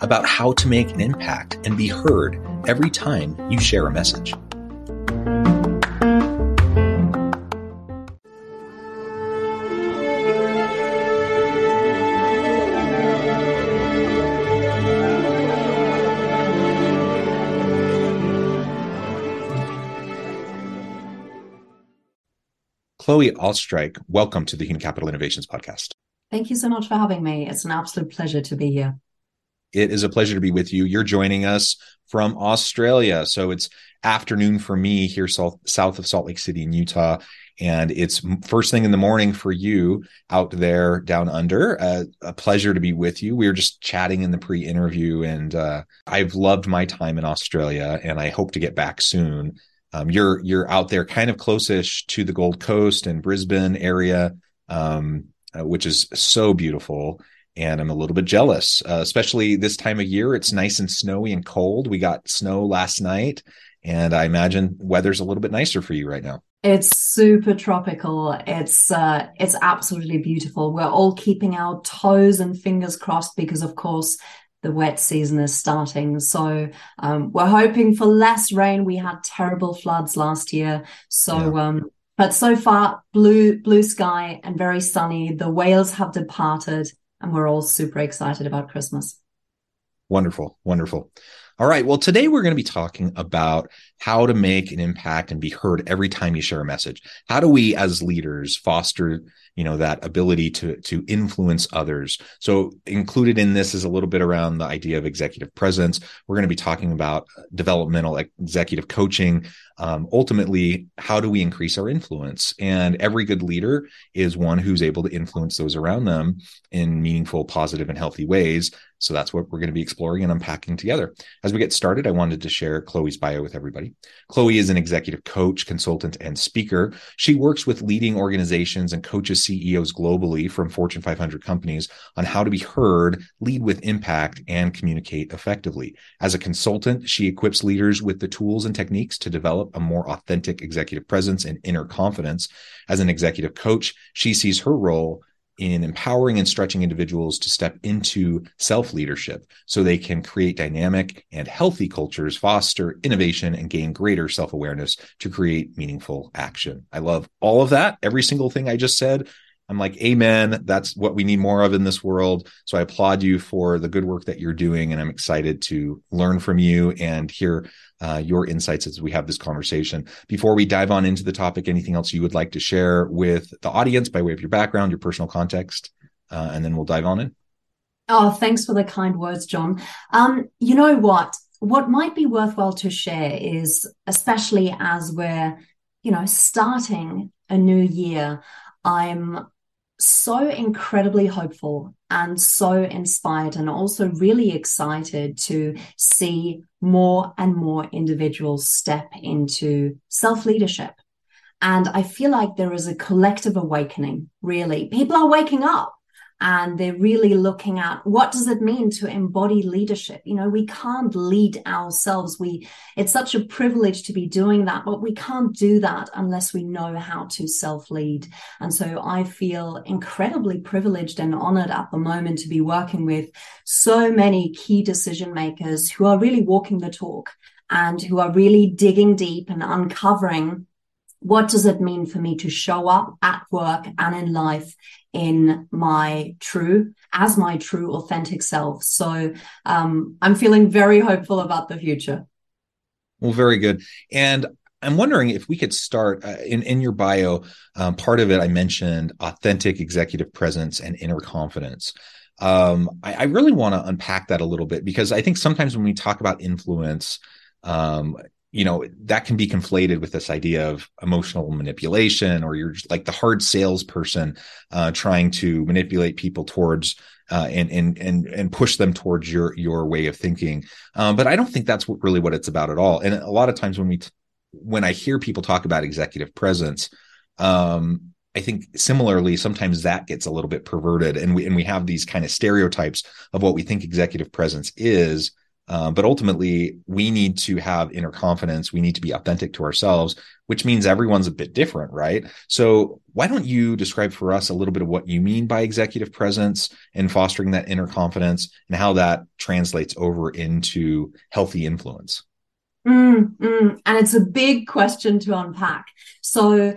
about how to make an impact and be heard every time you share a message. Chloe Oestreich, welcome to the Human Capital Innovations Podcast. Thank you so much for having me. It's an absolute pleasure to be here. It is a pleasure to be with you. You're joining us from Australia. So it's afternoon for me here south, south of Salt Lake City in Utah. And it's first thing in the morning for you out there down under. Uh, a pleasure to be with you. We were just chatting in the pre interview, and uh, I've loved my time in Australia, and I hope to get back soon. Um, you're you're out there kind of closest to the Gold Coast and Brisbane area, um, uh, which is so beautiful and I'm a little bit jealous, uh, especially this time of year. It's nice and snowy and cold. We got snow last night, and I imagine weather's a little bit nicer for you right now. It's super tropical. It's uh, it's absolutely beautiful. We're all keeping our toes and fingers crossed because, of course, the wet season is starting. So um, we're hoping for less rain. We had terrible floods last year, so. Yeah. Um, but so far, blue blue sky and very sunny. The whales have departed and we're all super excited about Christmas. Wonderful, wonderful. All right. Well, today we're going to be talking about how to make an impact and be heard every time you share a message. How do we as leaders foster, you know, that ability to to influence others? So included in this is a little bit around the idea of executive presence. We're going to be talking about developmental executive coaching. Um, ultimately, how do we increase our influence? And every good leader is one who's able to influence those around them in meaningful, positive, and healthy ways. So that's what we're going to be exploring and unpacking together. As we get started, I wanted to share Chloe's bio with everybody. Chloe is an executive coach, consultant, and speaker. She works with leading organizations and coaches CEOs globally from Fortune 500 companies on how to be heard, lead with impact, and communicate effectively. As a consultant, she equips leaders with the tools and techniques to develop a more authentic executive presence and inner confidence. As an executive coach, she sees her role in empowering and stretching individuals to step into self leadership so they can create dynamic and healthy cultures, foster innovation, and gain greater self awareness to create meaningful action. I love all of that. Every single thing I just said. I'm like, Amen. That's what we need more of in this world. So I applaud you for the good work that you're doing. And I'm excited to learn from you and hear uh, your insights as we have this conversation. Before we dive on into the topic, anything else you would like to share with the audience by way of your background, your personal context, uh, and then we'll dive on in. Oh, thanks for the kind words, John. Um, you know what? What might be worthwhile to share is, especially as we're, you know, starting a new year, I'm so incredibly hopeful and so inspired and also really excited to see more and more individuals step into self leadership. And I feel like there is a collective awakening, really. People are waking up and they're really looking at what does it mean to embody leadership? You know we can't lead ourselves. We it's such a privilege to be doing that but we can't do that unless we know how to self lead and so i feel incredibly privileged and honored at the moment to be working with so many key decision makers who are really walking the talk and who are really digging deep and uncovering what does it mean for me to show up at work and in life in my true as my true authentic self? So um, i'm feeling very hopeful about the future. Well very good. And i'm wondering if we could start uh, in in your bio um, part of it i mentioned authentic executive presence and inner confidence. Um, I, I, really want to unpack that a little bit because i think sometimes when we talk about influence um, you know that can be conflated with this idea of emotional manipulation or you're like the hard salesperson uh, trying to manipulate people towards uh, and and and and push them towards your your way of thinking. Um, but i don't think that's what, really what it's about at all. And a lot of times when we t- when i hear people talk about executive presence um, I think similarly, sometimes that gets a little bit perverted, and we and we have these kind of stereotypes of what we think executive presence is, uh, but ultimately, we need to have inner confidence. We need to be authentic to ourselves, which means everyone's a bit different, right? So, why don't you describe for us a little bit of what you mean by executive presence and fostering that inner confidence and how that translates over into healthy influence? Mm, mm. And it's a big question to unpack. So,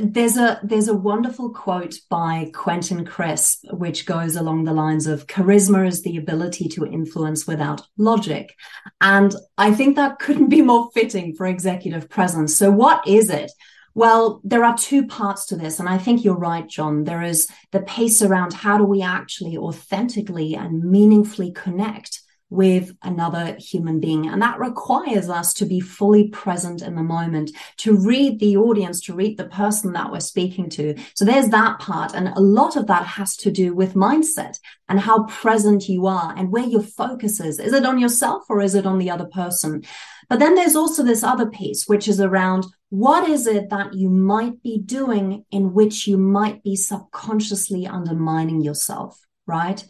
there's a there's a wonderful quote by Quentin Crisp which goes along the lines of charisma is the ability to influence without logic. And I think that couldn't be more fitting for executive presence. So what is it? Well there are two parts to this and I think you're right John. There is the pace around how do we actually authentically and meaningfully connect with another human being. And that requires us to be fully present in the moment, to read the audience, to read the person that we're speaking to. So there's that part. And a lot of that has to do with mindset and how present you are and where your focus is. Is it on yourself or is it on the other person? But then there's also this other piece, which is around what is it that you might be doing in which you might be subconsciously undermining yourself? right?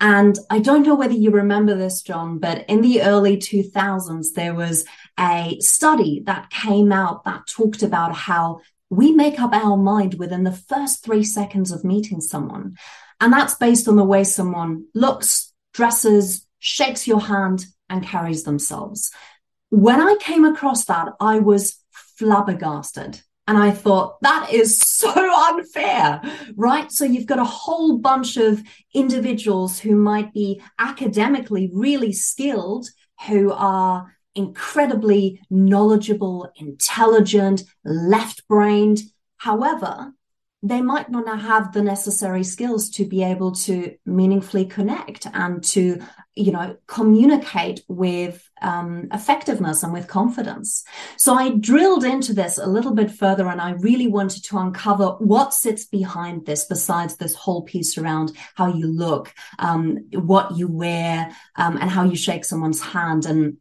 And I don't know whether you remember this, John, but in the early 2000s, there was a study that came out that talked about how we make up our mind within the first three seconds of meeting someone. And that's based on the way someone looks, dresses, shakes your hand, and carries themselves. When I came across that, I was flabbergasted and I thought, that is so unfair, right? So you've got a whole bunch of individuals who might be academically really skilled, who are incredibly knowledgeable, intelligent, left brained. However, they might not have the necessary skills to be able to meaningfully connect and to you know communicate with um, effectiveness and with confidence. So i drilled into this a little bit further and i really wanted to uncover what sits behind this besides this whole piece around how you look um, what you wear um, and how you shake someone's hand and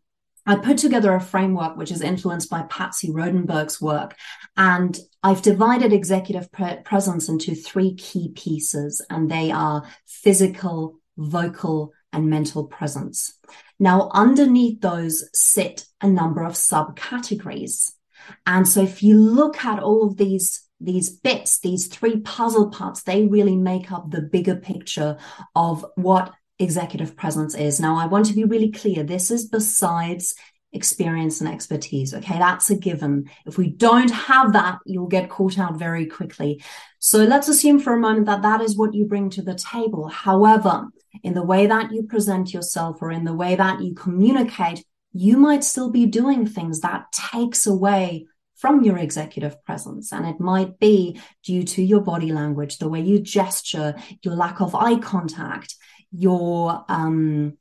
I put together a framework which is influenced by Patsy Rodenburg's work. And I've divided executive pre- presence into three key pieces, and they are physical, vocal, and mental presence. Now, underneath those sit a number of subcategories. And so if you look at all of these these bits, these three puzzle parts, they really make up the bigger picture of what executive presence is. Now, I want to be really clear this is besides experience and expertise. Okay, that's a given. If we don't have that, you'll get caught out very quickly. So let's assume for a moment that that is what you bring to the table. However, in the way that you present yourself or in the way that you communicate, you might still be doing things that takes away from your executive presence. And it might be due to your body language, the way you gesture, your lack of eye contact, your um,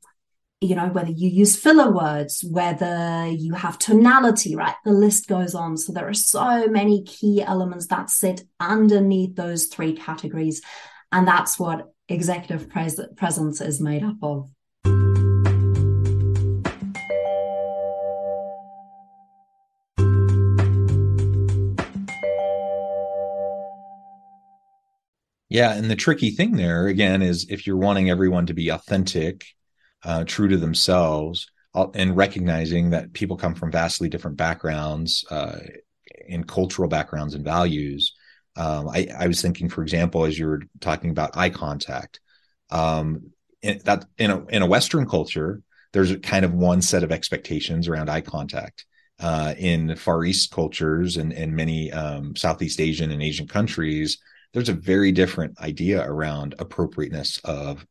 you know whether you use filler words whether you have tonality right? The list goes on. So there are so many key elements that sit underneath those three categories. And that's what executive pres- presence is made up of. Yeah, and the tricky thing there again is if you're wanting everyone to be authentic, uh, true to themselves, uh, and recognizing that people come from vastly different backgrounds, uh, in cultural backgrounds and values. Um, I, I, was thinking, for example, as you were talking about eye contact, um, in, that in a in a Western culture, there's kind of one set of expectations around eye contact. Uh, in Far East cultures and, and many um, Southeast Asian and Asian countries, there's a very different idea around appropriateness of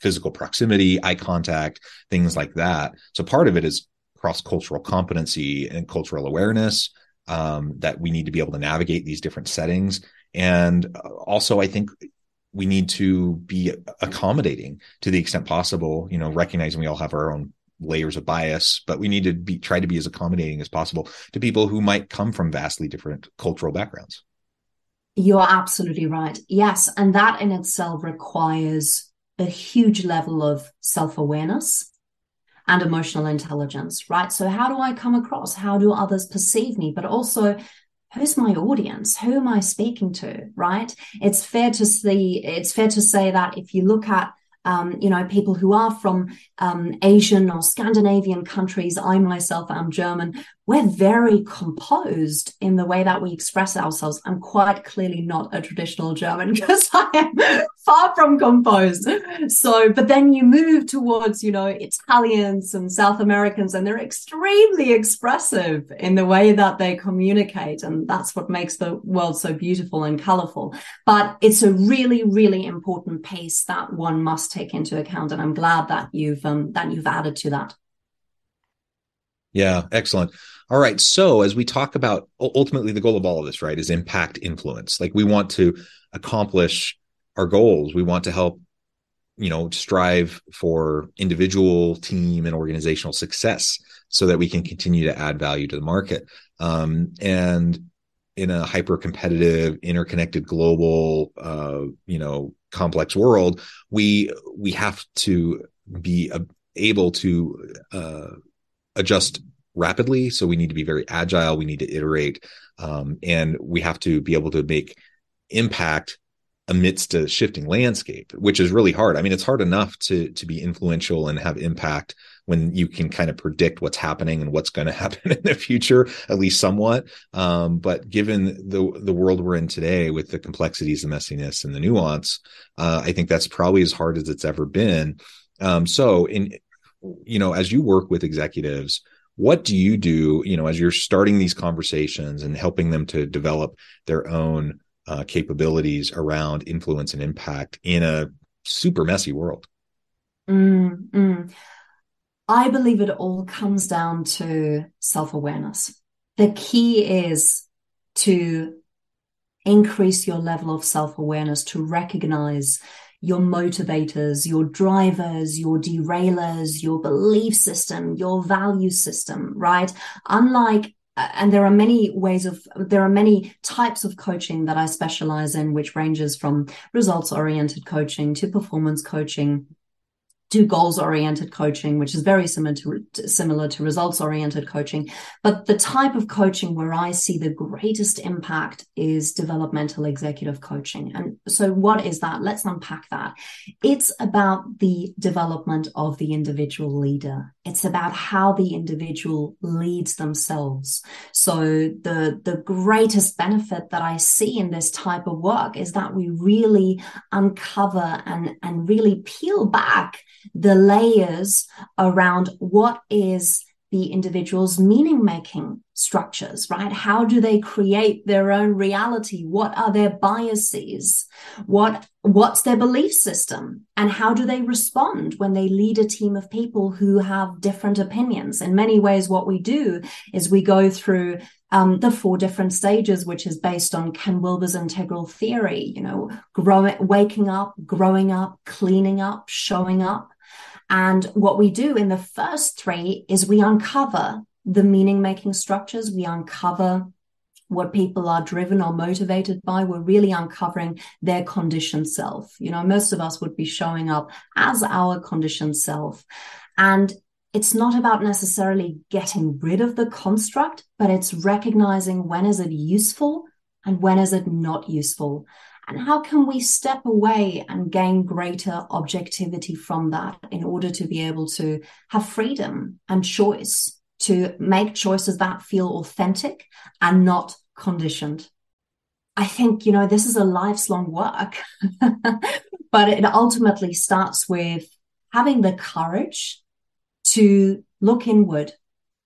physical proximity, eye contact, things like that. So part of it is cross cultural competency and cultural awareness um, that we need to be able to navigate these different settings. And also, I think we need to be accommodating to the extent possible, you know, recognizing we all have our own layers of bias, but we need to be try to be as accommodating as possible to people who might come from vastly different cultural backgrounds. You're absolutely right. Yes. And that in itself requires a huge level of self awareness and emotional intelligence, right? So, how do I come across? How do others perceive me? But also, who's my audience? Who am I speaking to, right? It's fair to see, it's fair to say that if you look at um, you know, people who are from um, Asian or Scandinavian countries. I myself am German we're very composed in the way that we express ourselves. I'm quite clearly not a traditional German because I am far from composed. So, but then you move towards, you know, Italians and South Americans, and they're extremely expressive in the way that they communicate. And that's what makes the world so beautiful and colorful. But it's a really, really important piece that one must take into account. And I'm glad that you've, um, that you've added to that. Yeah, excellent. All right. So, as we talk about ultimately the goal of all of this, right, is impact influence. Like we want to accomplish our goals. We want to help, you know, strive for individual, team, and organizational success so that we can continue to add value to the market. Um, and in a hyper competitive, interconnected, global, uh, you know, complex world, we we have to be able to uh, adjust rapidly. So we need to be very agile. We need to iterate. Um, and we have to be able to make impact amidst a shifting landscape, which is really hard. I mean, it's hard enough to to be influential and have impact when you can kind of predict what's happening and what's going to happen in the future, at least somewhat. Um, but given the the world we're in today, with the complexities, the messiness, and the nuance, uh, I think that's probably as hard as it's ever been. Um, so, in you know, as you work with executives, what do you do, you know, as you're starting these conversations and helping them to develop their own uh, capabilities around influence and impact in a super messy world? Mm, mm. I believe it all comes down to self awareness. The key is to increase your level of self awareness, to recognize your motivators, your drivers, your derailers, your belief system, your value system, right? Unlike uh, and there are many ways of there are many types of coaching that I specialize in which ranges from results oriented coaching to performance coaching do goals oriented coaching, which is very similar to similar to results oriented coaching. But the type of coaching where I see the greatest impact is developmental executive coaching. And so, what is that? Let's unpack that. It's about the development of the individual leader. It's about how the individual leads themselves. So, the the greatest benefit that I see in this type of work is that we really uncover and and really peel back the layers around what is the individual's meaning making structures, right? How do they create their own reality? What are their biases? What, what's their belief system? And how do they respond when they lead a team of people who have different opinions? In many ways, what we do is we go through um, the four different stages, which is based on Ken Wilber's integral theory, you know, growing, waking up, growing up, cleaning up, showing up, and what we do in the first three is we uncover the meaning making structures, we uncover what people are driven or motivated by. We're really uncovering their conditioned self. You know, most of us would be showing up as our conditioned self. And it's not about necessarily getting rid of the construct, but it's recognizing when is it useful and when is it not useful. And how can we step away and gain greater objectivity from that in order to be able to have freedom and choice to make choices that feel authentic and not conditioned? I think, you know, this is a lifelong work, but it ultimately starts with having the courage to look inward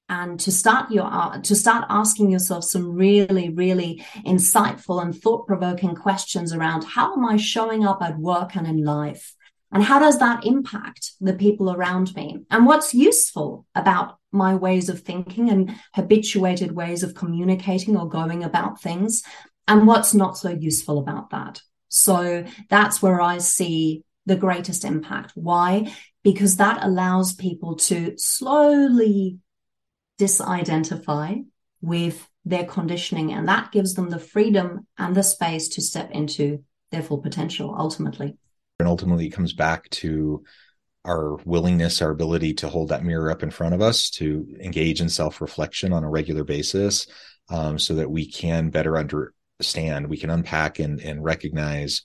and to start your uh, to start asking yourself some really really insightful and thought-provoking questions around how am i showing up at work and in life? And how does that impact the people around me? And what's useful about my ways of thinking and habituated ways of communicating or going about things and what's not so useful about that? So that's where i see the greatest impact. Why? Because that allows people to slowly disidentify with their conditioning and that gives them the freedom and the space to step into their full potential ultimately. And ultimately it comes back to our willingness our ability to hold that mirror up in front of us to engage in self-reflection on a regular basis um, so that we can better understand we can unpack and, and recognize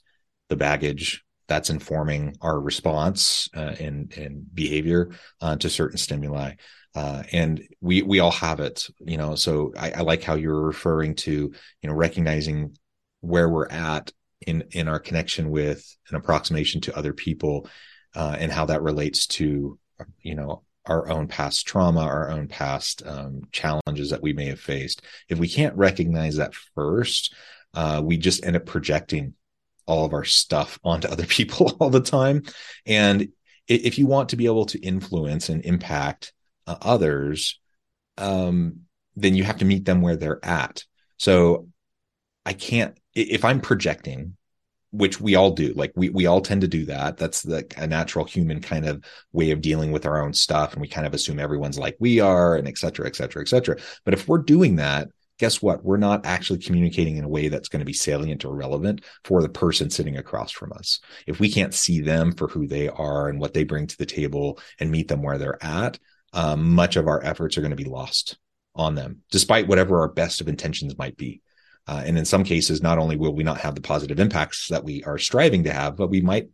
the baggage that's informing our response uh, and and behavior uh, to certain stimuli uh, and we we all have it you know so I, I, like how you're referring to you know recognizing where we're at in in our connection with an approximation to other people uh, and how that relates to you know our own past trauma our own past um, challenges that we may have faced. If we can't recognize that first uh, we just end up projecting all of our stuff onto other people all the time. And if you want to be able to influence and impact uh, others, um, then you have to meet them where they're at. So I can't, if I'm projecting, which we all do, like we, we all tend to do that. That's the a natural human kind of way of dealing with our own stuff. And we kind of assume everyone's like we are and et cetera, et cetera, et cetera. But if we're doing that, guess what? We're not actually communicating in a way that's going to be salient or relevant for the person sitting across from us. If we can't see them for who they are and what they bring to the table and meet them where they're at, um, much of our efforts are going to be lost on them, despite whatever our best of intentions might be. Uh, and in some cases, not only will we not have the positive impacts that we are striving to have, but we might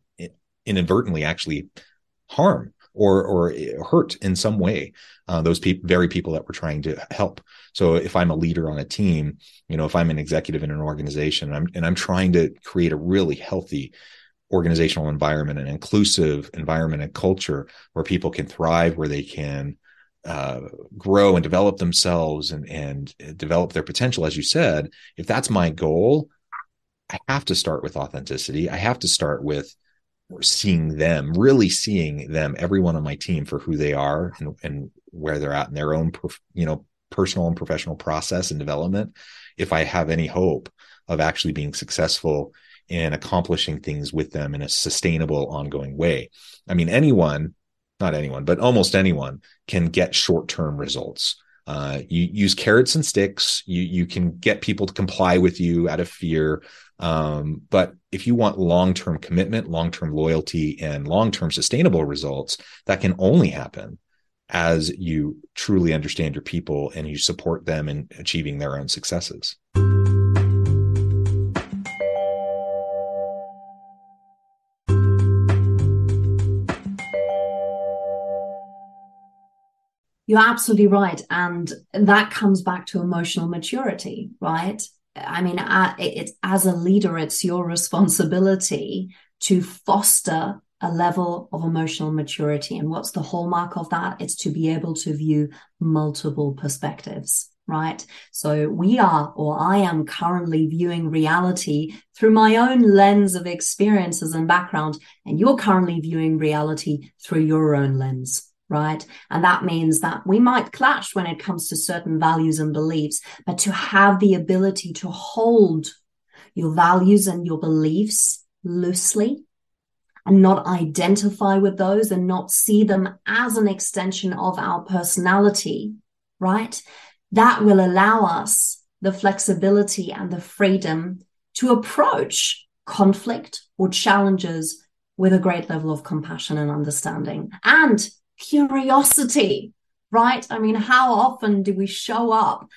inadvertently actually harm or or hurt in some way uh, those pe- very people that we're trying to help. So if I'm a leader on a team, you know, if I'm an executive in an organization, and I'm, and I'm trying to create a really healthy organizational environment, an inclusive environment and culture where people can thrive, where they can uh, grow and develop themselves and and develop their potential. As you said, if that's my goal, I have to start with authenticity. I have to start with seeing them, really seeing them, everyone on my team for who they are and, and where they're at in their own, you know, personal and professional process and development. If I have any hope of actually being successful in accomplishing things with them in a sustainable, ongoing way. I mean, anyone, not anyone, but almost anyone can get short term results. Uh, you use carrots and sticks. You you can get people to comply with you out of fear. Um, but if you want long term commitment, long term loyalty, and long term sustainable results, that can only happen as you truly understand your people and you support them in achieving their own successes. You're absolutely right. And that comes back to emotional maturity, right? I mean, uh, it's, as a leader, it's your responsibility to foster a level of emotional maturity. And what's the hallmark of that? It's to be able to view multiple perspectives, right? So we are, or I am currently viewing reality through my own lens of experiences and background. And you're currently viewing reality through your own lens right? And that means that we might clash when it comes to certain values and beliefs, but to have the ability to hold your values and your beliefs loosely and not identify with those and not see them as an extension of our personality, right? That will allow us the flexibility and the freedom to approach conflict or challenges with a great level of compassion and understanding and curiosity, right? I mean, how often do we show up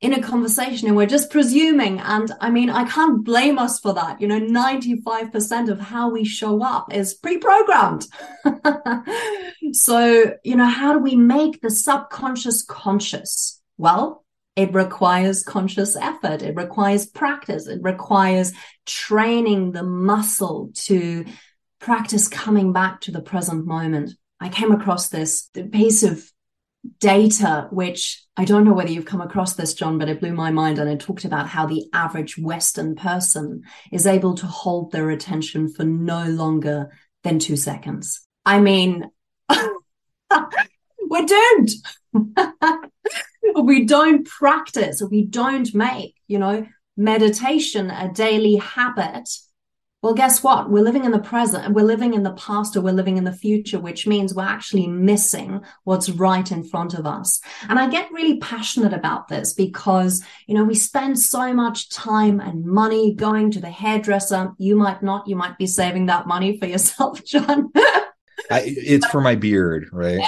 in a conversation and we're just presuming? And I mean, I can't blame us for that. You know, 95% of how we show up is pre programmed. so, you know, how do we make the subconscious conscious? Well, it requires conscious effort. It requires practice. It requires training the muscle to practice coming back to the present moment. I came across this piece of data, which I don't know whether you've come across this, John, but it blew my mind. And it talked about how the average Western person is able to hold their attention for no longer than two seconds. I mean, we're doomed. we don't practice, we don't make, you know, meditation a daily habit well, guess what? We're living in the present, we're living in the past, or we're living in the future, which means we're actually missing what's right in front of us. And I get really passionate about this because, you know, we spend so much time and money going to the hairdresser. You might not, you might be saving that money for yourself, John. I, it's for my beard, right?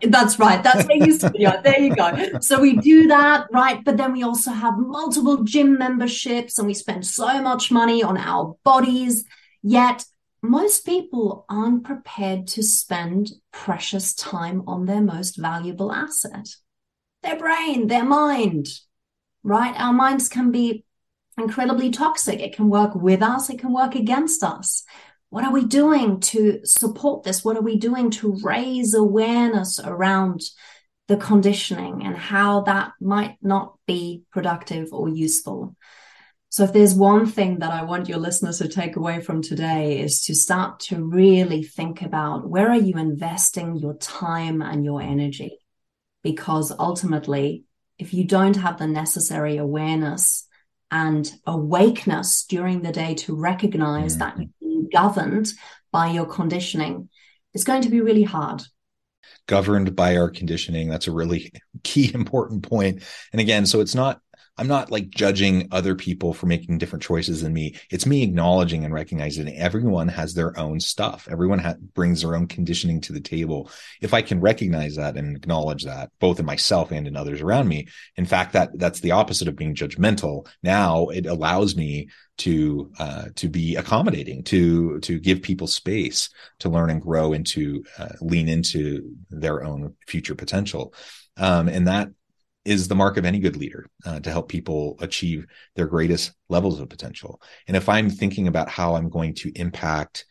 That's right. That's yeah, there you go. So we do that, right? But then we also have multiple gym memberships and we spend so much money on our bodies. Yet most people aren't prepared to spend precious time on their most valuable asset, their brain, their mind, right? Our minds can be incredibly toxic. It can work with us, it can work against us. What are we doing to support this? What are we doing to raise awareness around the conditioning and how that might not be productive or useful? So, if there's one thing that I want your listeners to take away from today, is to start to really think about where are you investing your time and your energy? Because ultimately, if you don't have the necessary awareness and awakeness during the day to recognize mm-hmm. that governed by your conditioning, it's going to be really hard. Governed by our conditioning. That's a really key important point. And again, so it's not I'm not like judging other people for making different choices than me. It's me acknowledging and recognizing everyone has their own stuff. Everyone ha- brings their own conditioning to the table. If I can recognize that and acknowledge that, both in myself and in others around me, in fact, that that's the opposite of being judgmental. Now it allows me to uh, to be accommodating, to to give people space to learn and grow and to uh, lean into their own future potential. Um, and that is the mark of any good leader uh, to help people achieve their greatest levels of potential. And if I'm thinking about how I'm going to impact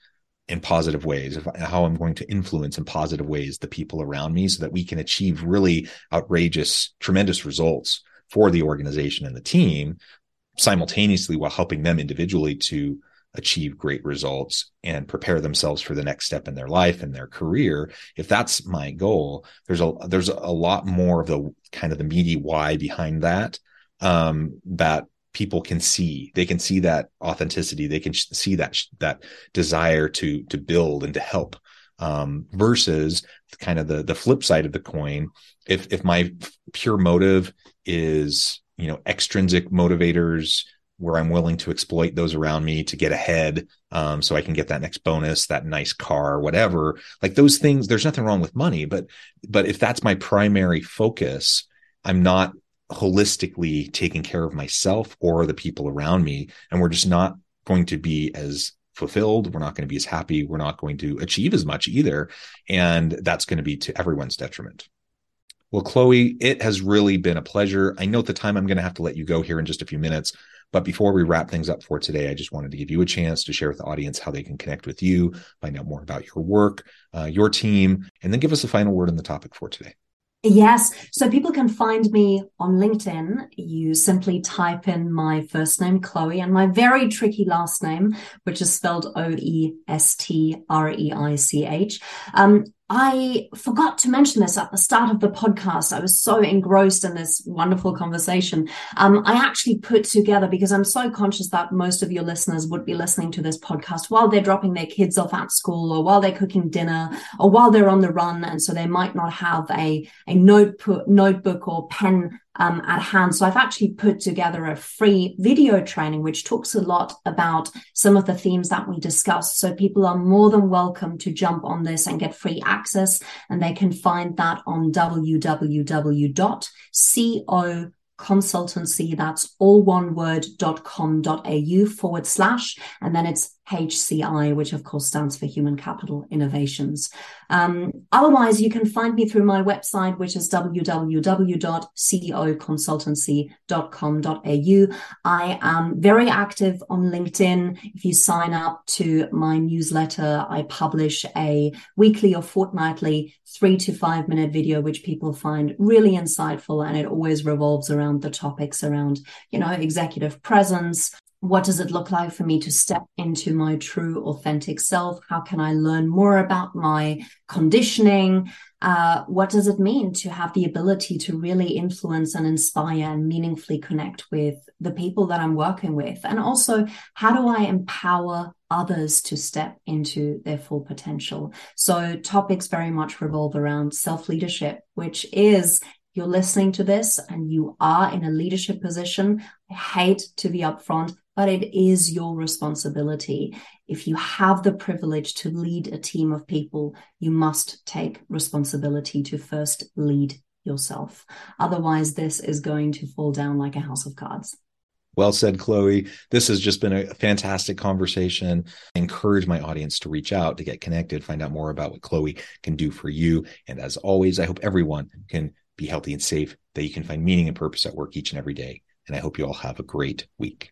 in positive ways, if, how I'm going to influence in positive ways the people around me so that we can achieve really outrageous, tremendous results for the organization and the team simultaneously while helping them individually to achieve great results and prepare themselves for the next step in their life and their career if that's my goal there's a there's a lot more of the kind of the meaty why behind that um that people can see. They can see that authenticity. They can see that that desire to to build and to help um versus kind of the the flip side of the coin if if my pure motive is you know extrinsic motivators where I'm willing to exploit those around me to get ahead, um, so I can get that next bonus, that nice car, whatever. Like those things, there's nothing wrong with money, but but if that's my primary focus, I'm not holistically taking care of myself or the people around me, and we're just not going to be as fulfilled. We're not going to be as happy. We're not going to achieve as much either, and that's going to be to everyone's detriment. Well, Chloe, it has really been a pleasure. I know at the time I'm going to have to let you go here in just a few minutes. But before we wrap things up for today, I just wanted to give you a chance to share with the audience how they can connect with you, find out more about your work, uh, your team, and then give us a final word on the topic for today. Yes. So people can find me on LinkedIn. You simply type in my first name, Chloe, and my very tricky last name, which is spelled O E S T R E I C H. Um, I forgot to mention this at the start of the podcast. I was so engrossed in this wonderful conversation. Um, I actually put together because I'm so conscious that most of your listeners would be listening to this podcast while they're dropping their kids off at school or while they're cooking dinner or while they're on the run. And so they might not have a, a notebook, notebook or pen um, at hand. So I've actually put together a free video training, which talks a lot about some of the themes that we discussed. So people are more than welcome to jump on this and get free access. And they can find that on www.co consultancy. That's all one word dot com dot au forward slash. And then it's HCI, which of course stands for Human Capital Innovations. Um, otherwise, you can find me through my website, which is www.ceoconsultancy.com.au. I am very active on LinkedIn. If you sign up to my newsletter, I publish a weekly or fortnightly three to five minute video, which people find really insightful. And it always revolves around the topics around, you know, executive presence, what does it look like for me to step into my true authentic self? How can i learn more about my conditioning? Uh, what does it mean to have the ability to really influence and inspire and meaningfully connect with the people that i'm working with? And also how do i empower others to step into their full potential? So topics very much revolve around self leadership which is you're listening to this and you are in a leadership position, I hate to be upfront, but it is your responsibility. If you have the privilege to lead a team of people, you must take responsibility to first lead yourself. Otherwise, this is going to fall down like a house of cards. Well said, Chloe. This has just been a fantastic conversation. I encourage my audience to reach out, to get connected, find out more about what Chloe can do for you. And as always, I hope everyone can be healthy and safe, that you can find meaning and purpose at work each and every day. And I hope you all have a great week.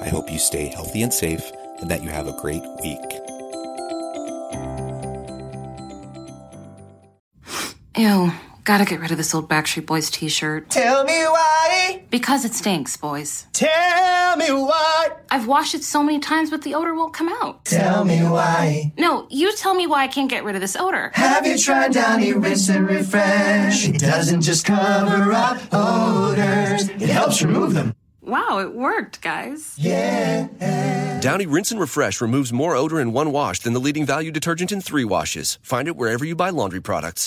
I hope you stay healthy and safe and that you have a great week. Ew, gotta get rid of this old Backstreet Boys t shirt. Tell me why. Because it stinks, boys. Tell me why. I've washed it so many times, but the odor won't come out. Tell me why. No, you tell me why I can't get rid of this odor. Have you tried Downy Rinse and Refresh? It doesn't just cover up odors, it helps remove them. Wow, it worked, guys. Yeah. Downy Rinse and Refresh removes more odor in one wash than the leading value detergent in three washes. Find it wherever you buy laundry products.